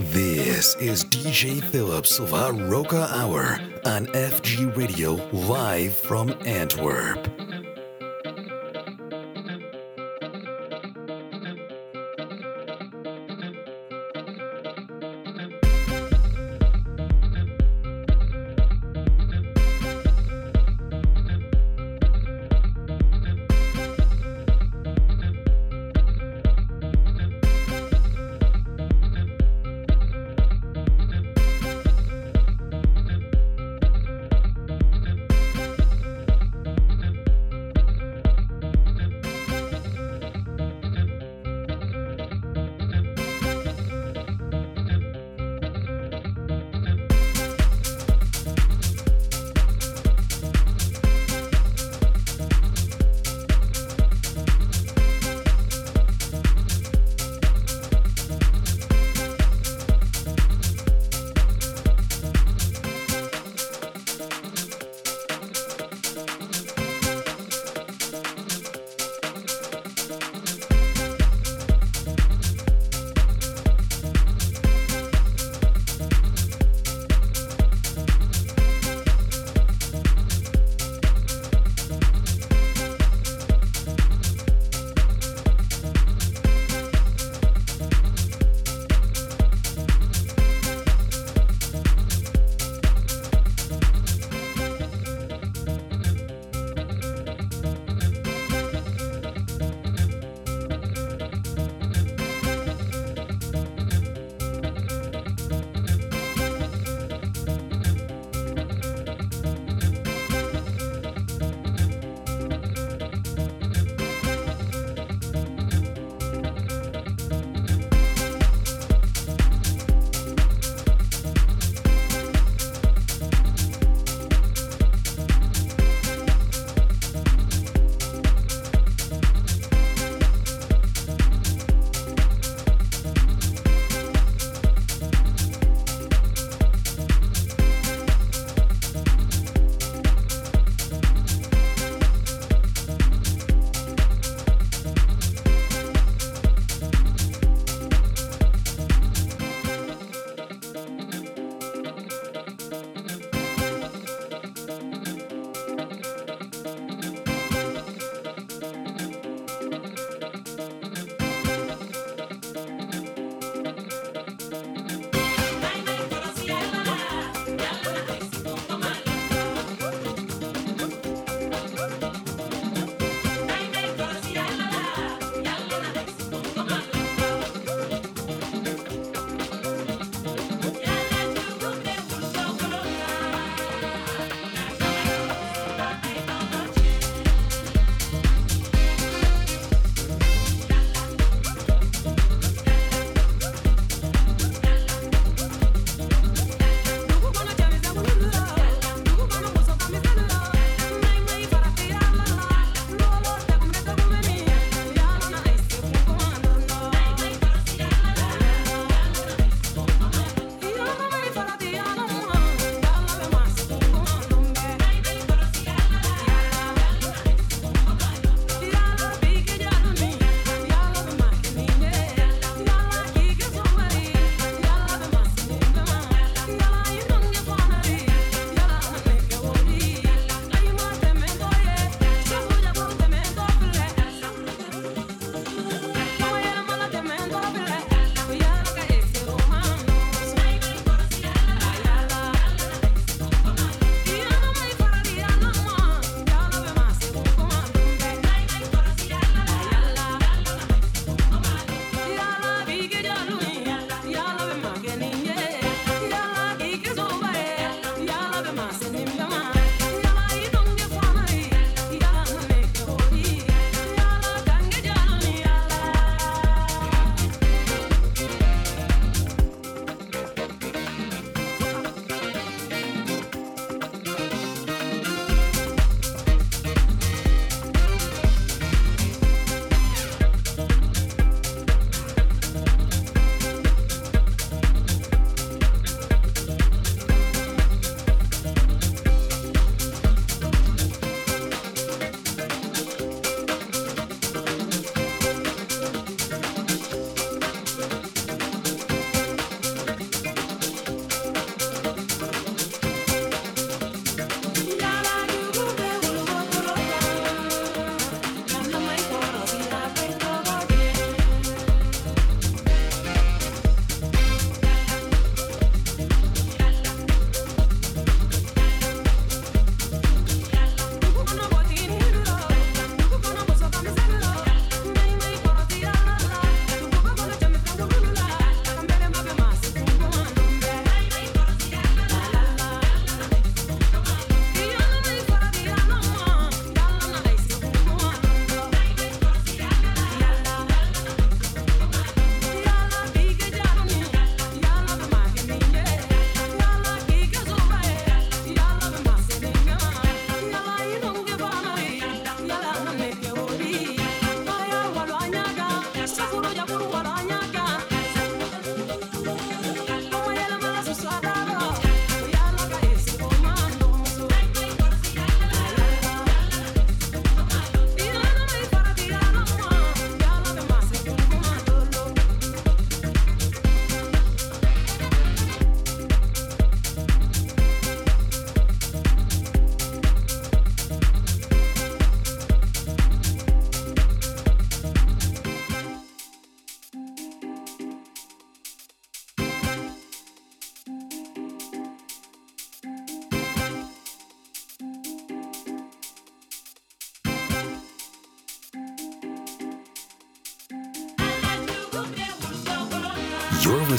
This is DJ Philip's of our Hour on FG Radio live from Antwerp.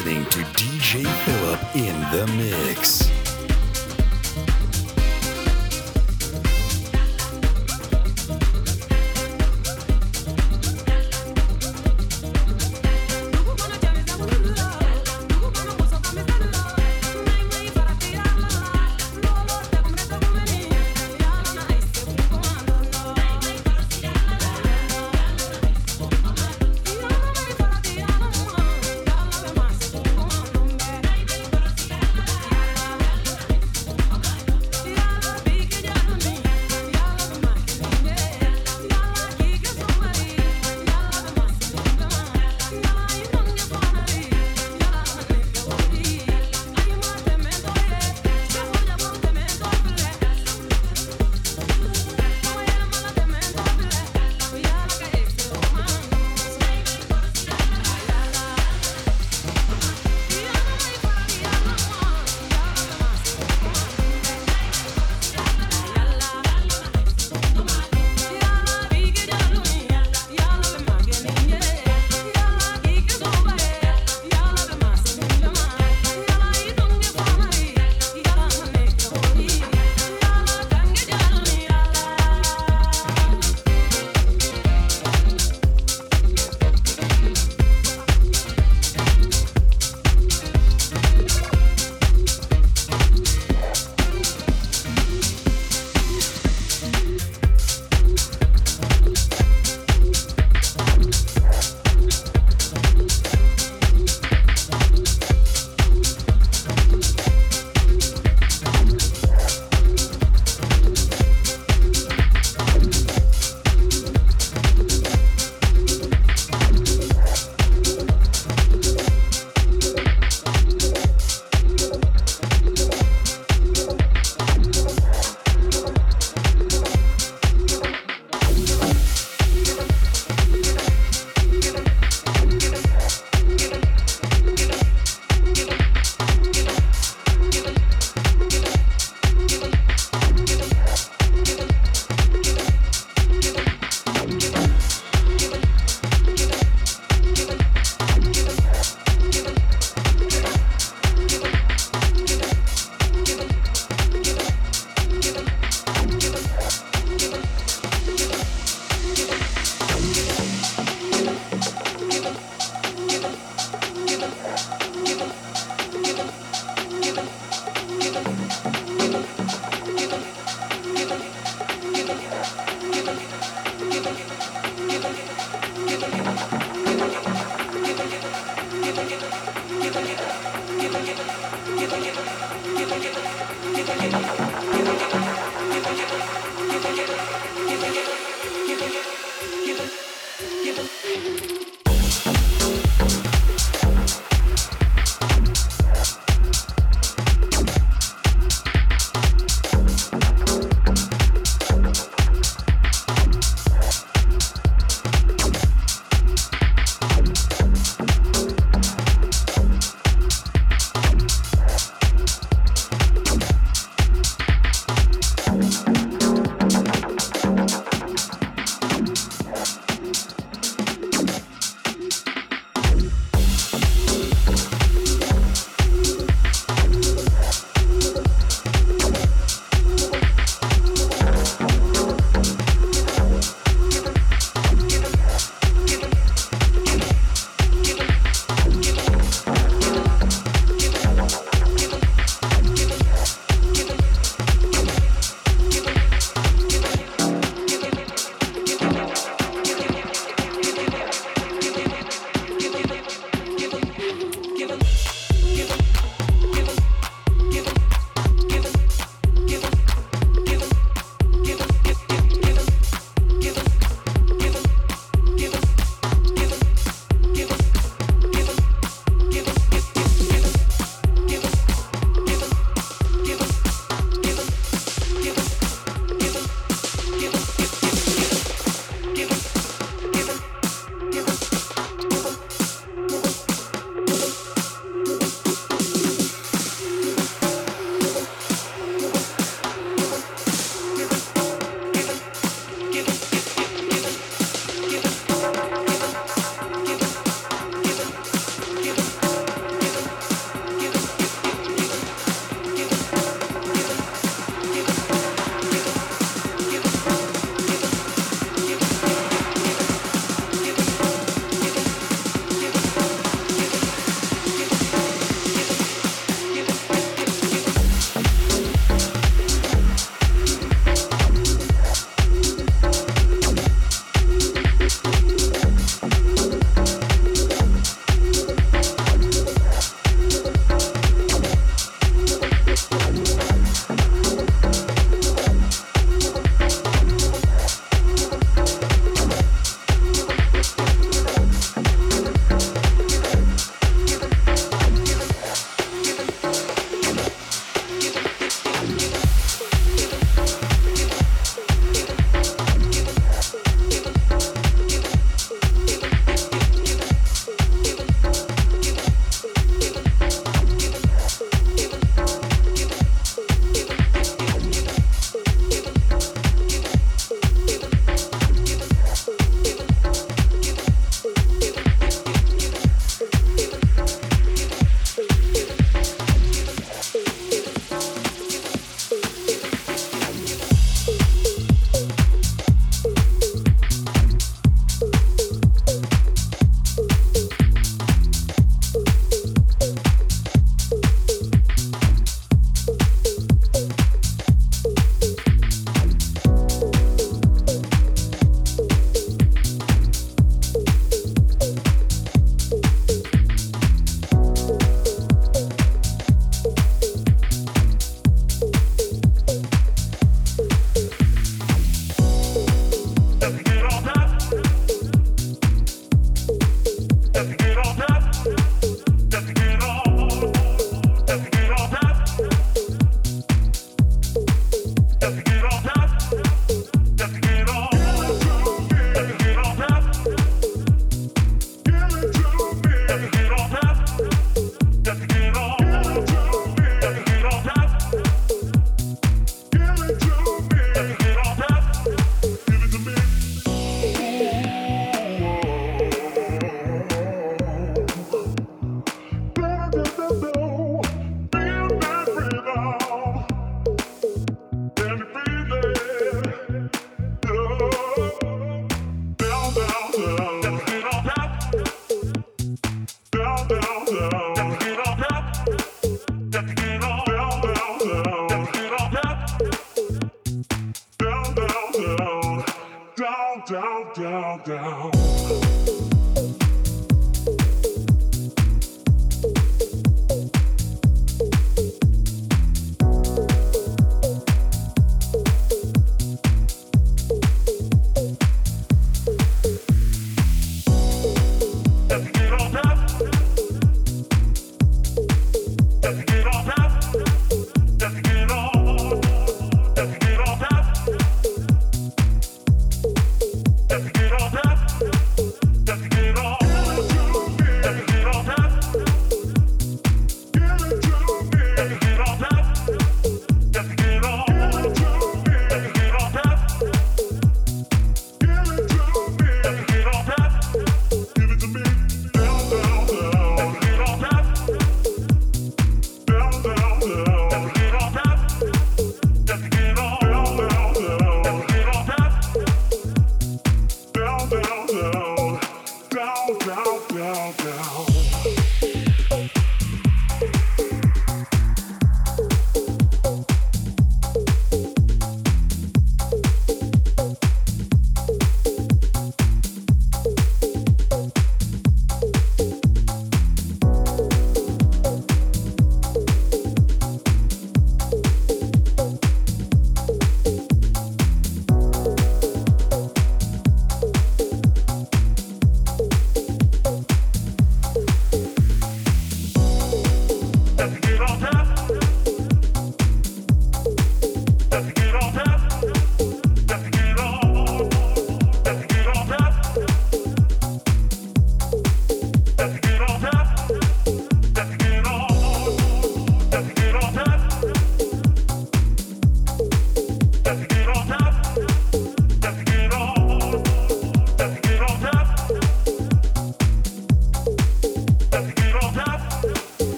Listening to DJ Philip in the mix.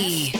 Lee.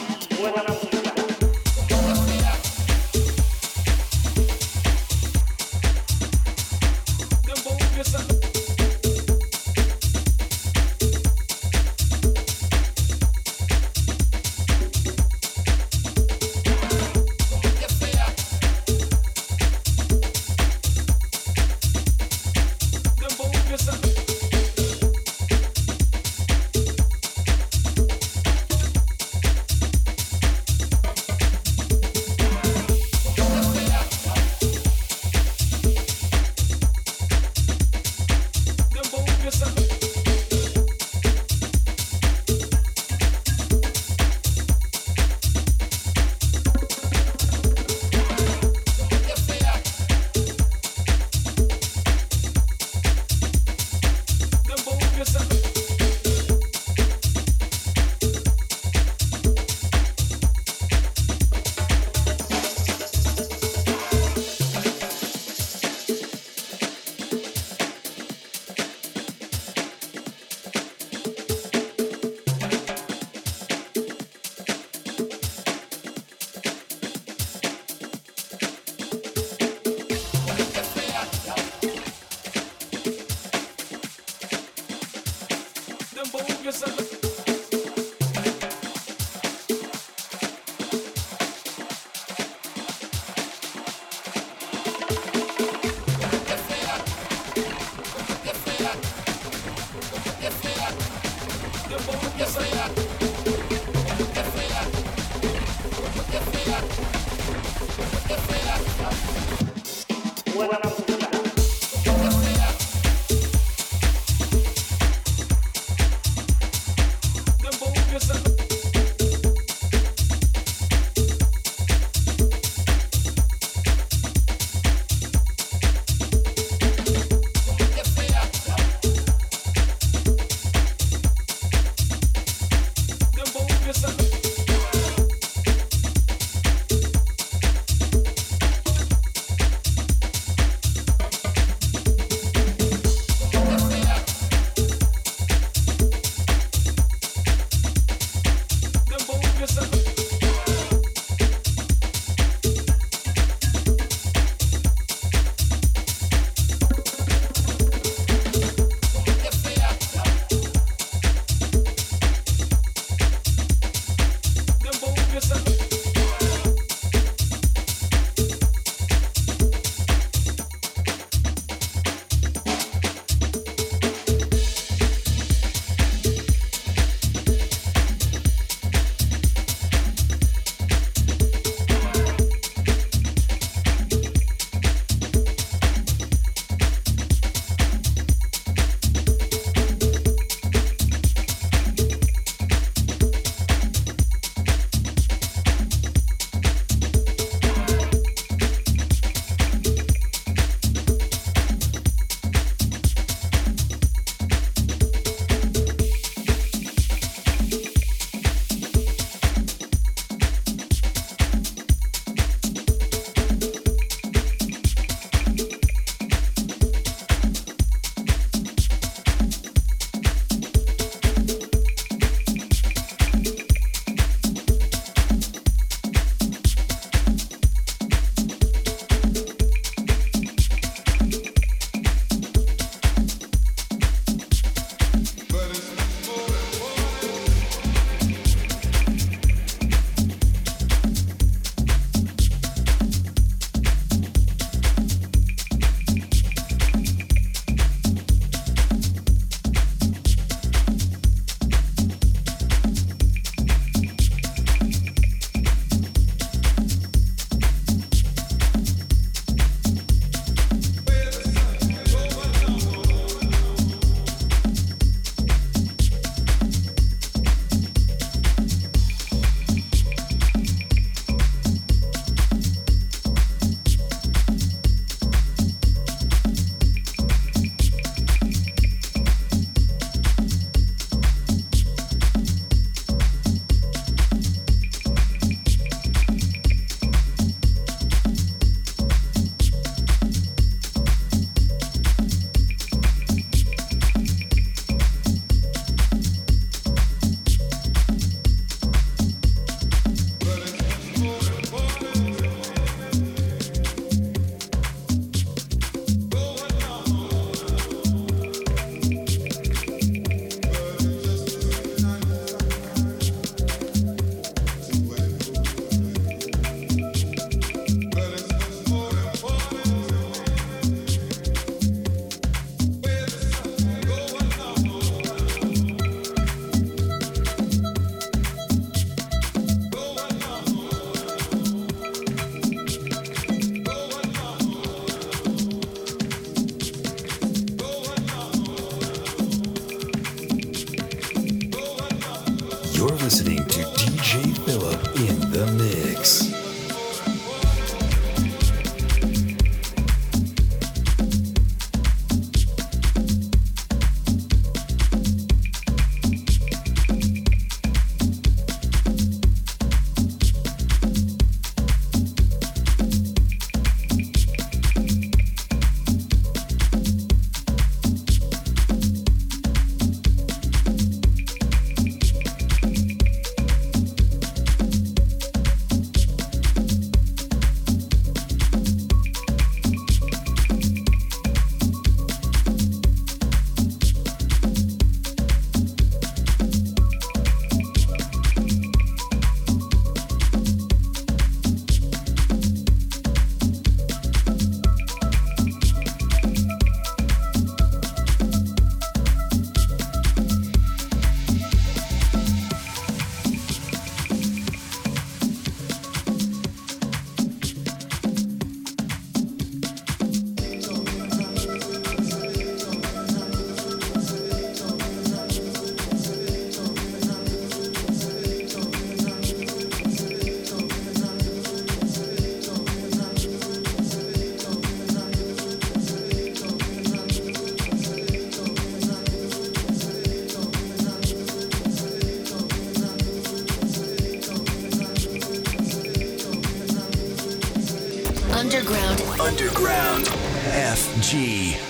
Underground. Underground. FG.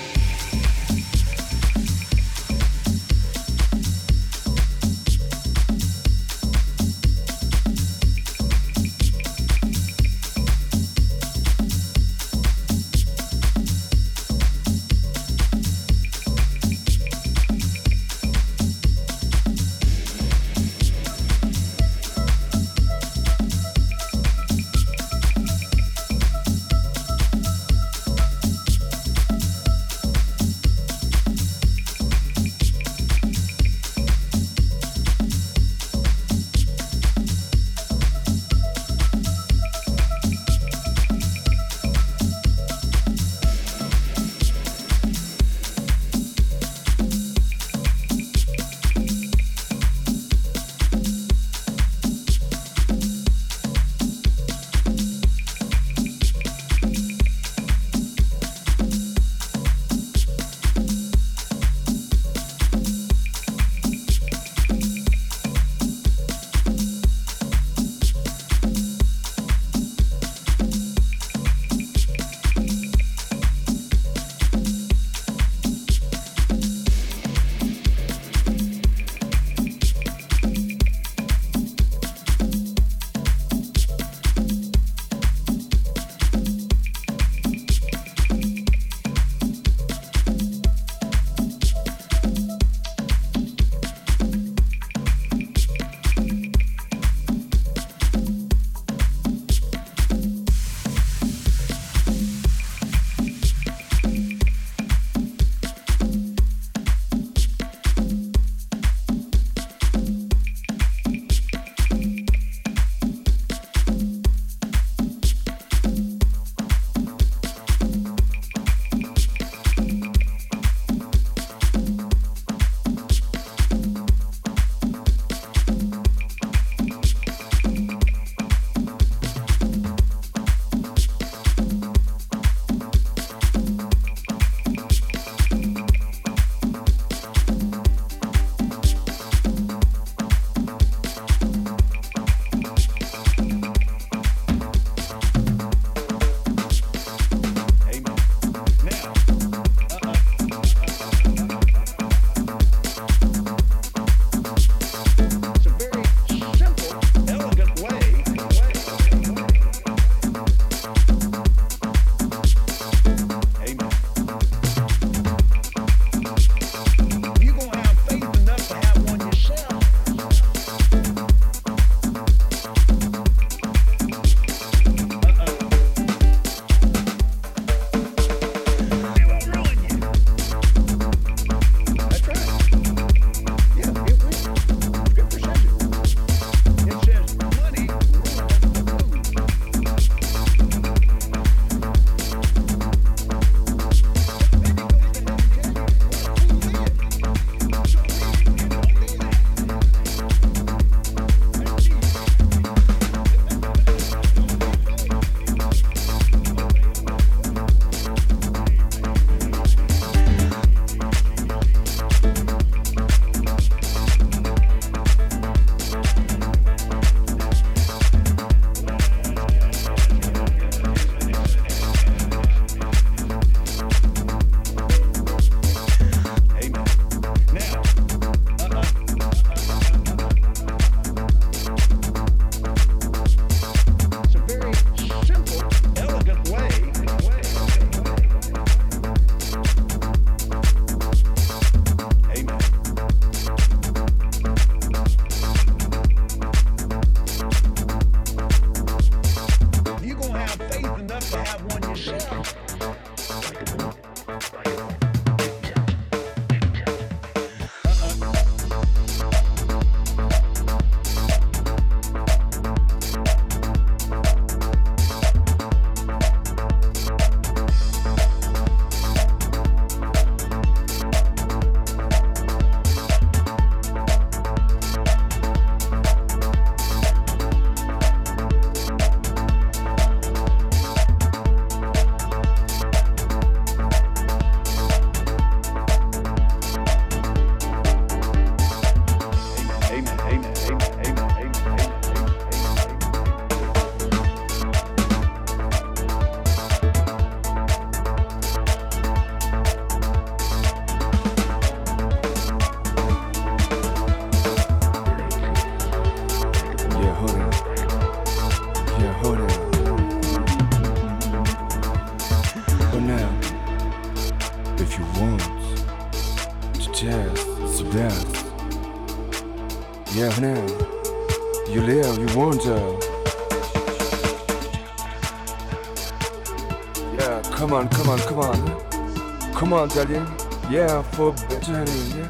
Yeah, for better, yeah.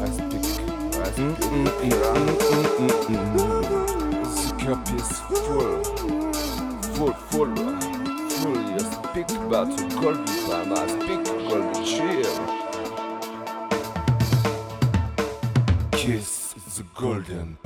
I speak. I speak. Mm, mm, mm. The cup is full. Full, full. Full. You speak about golden time. I speak golden chill. Kiss the golden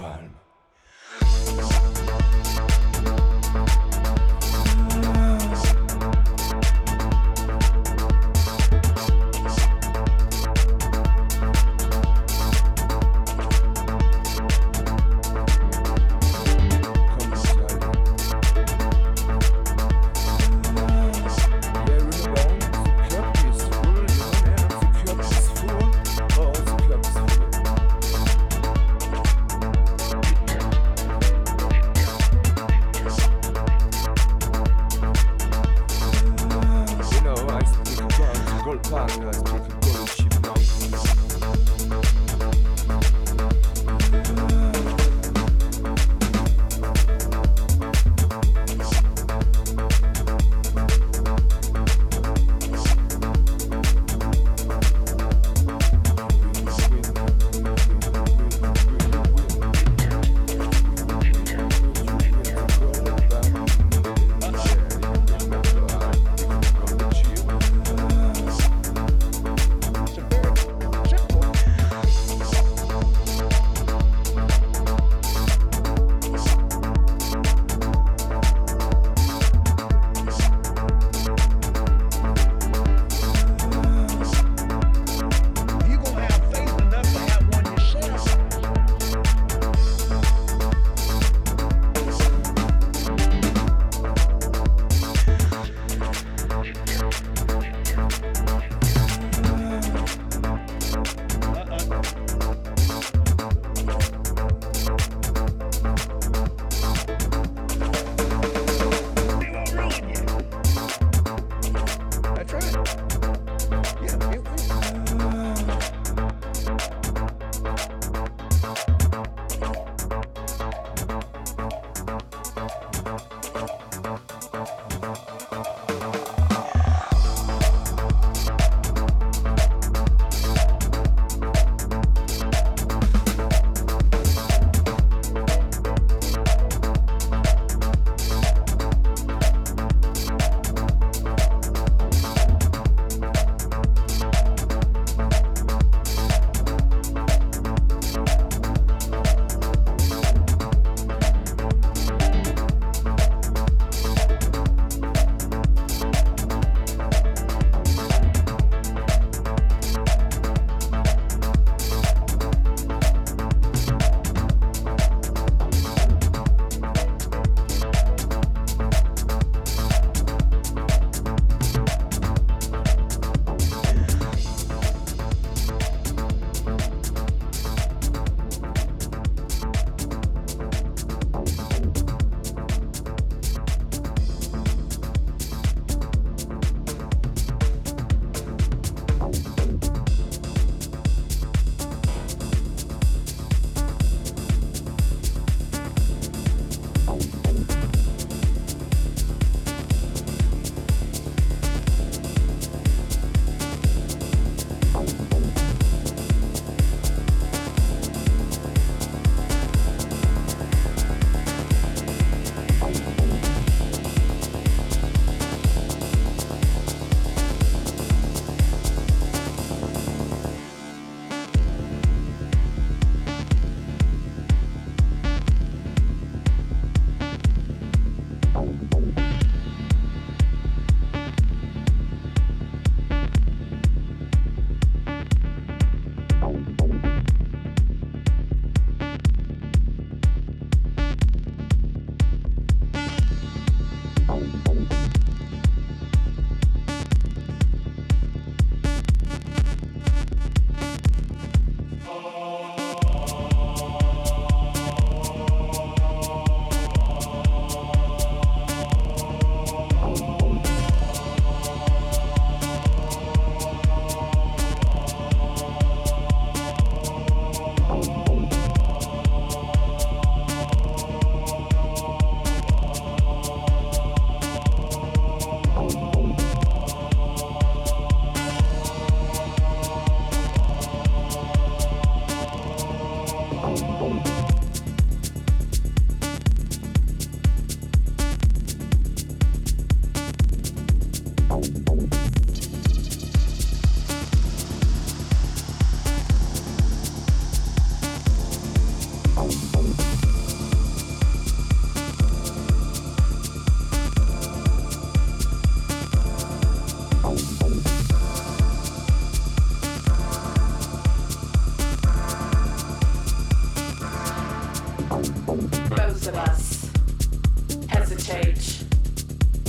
hesitate.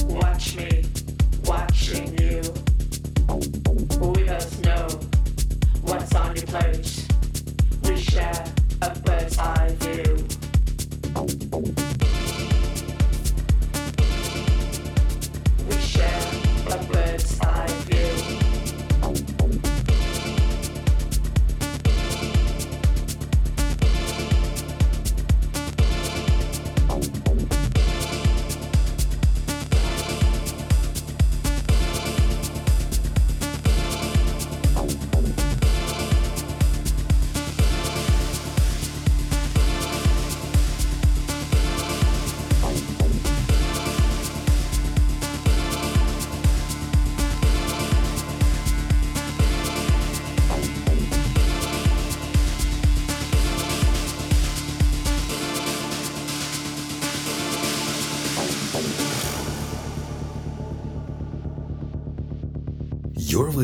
Watch me, watching you. We both know what's on your plate. We share a bird's eye view.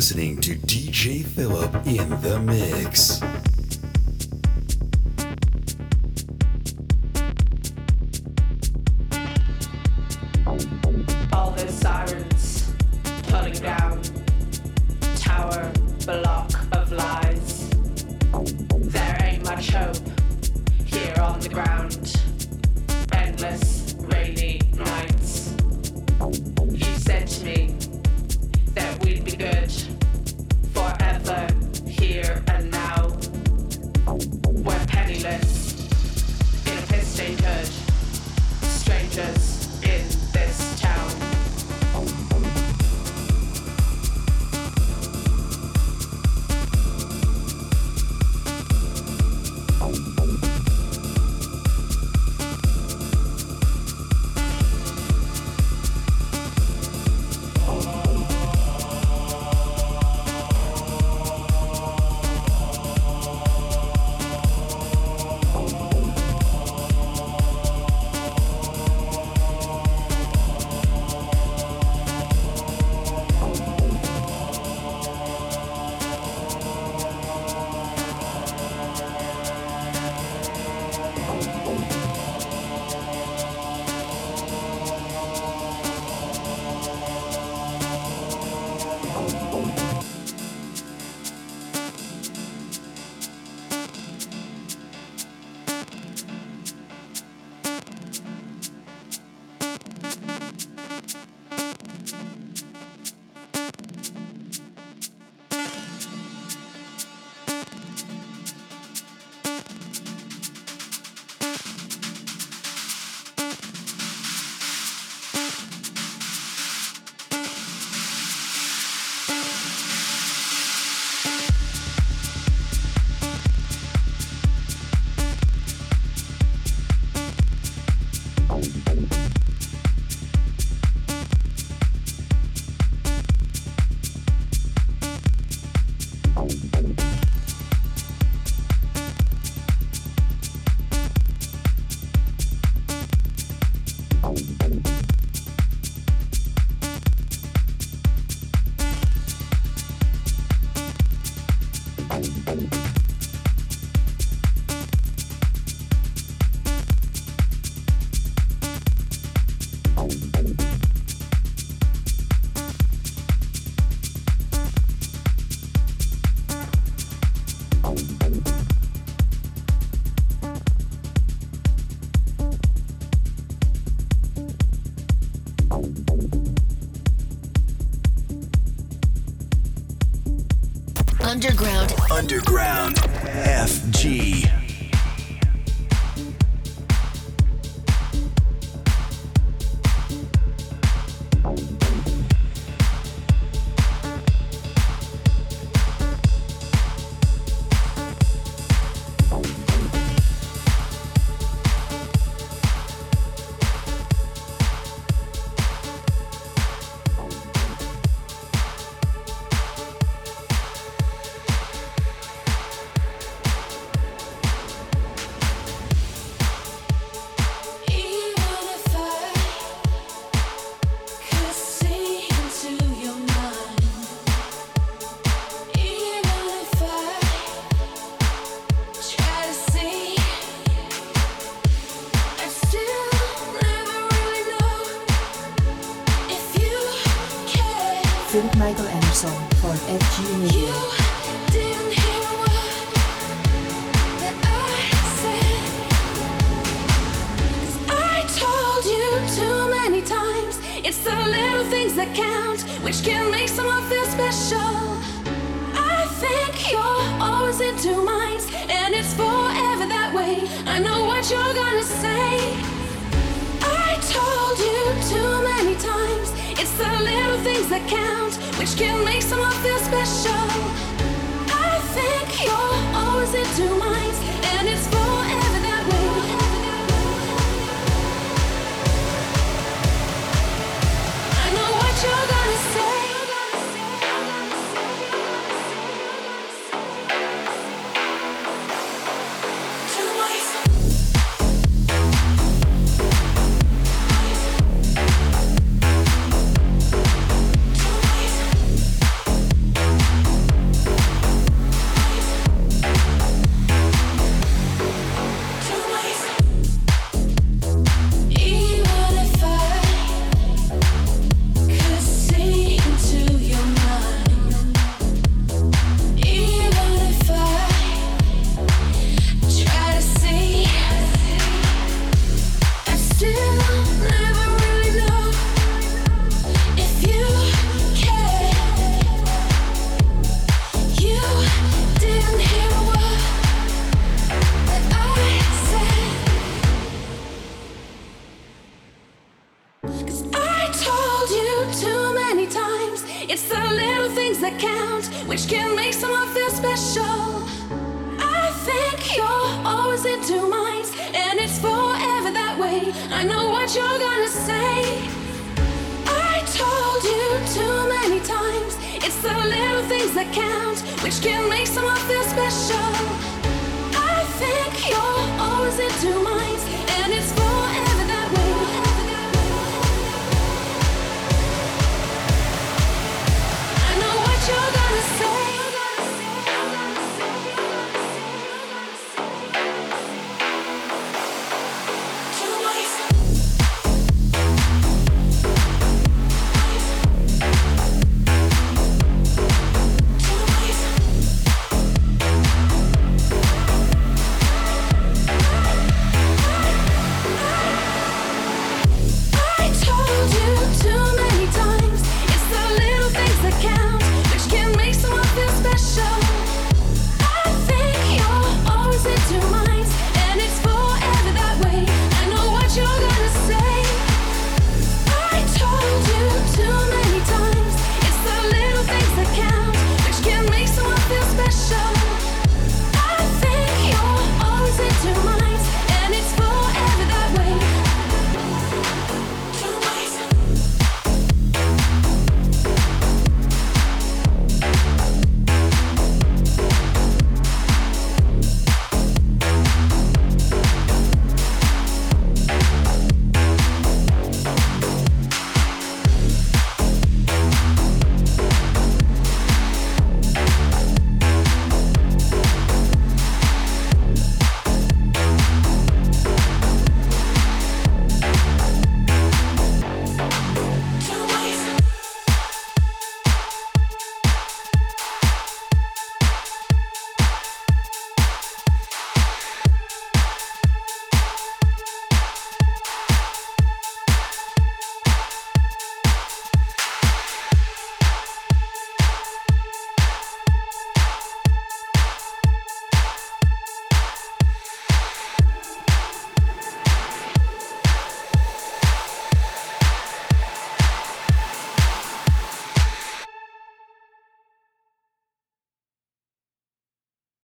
Listening to DJ Philip in the mix.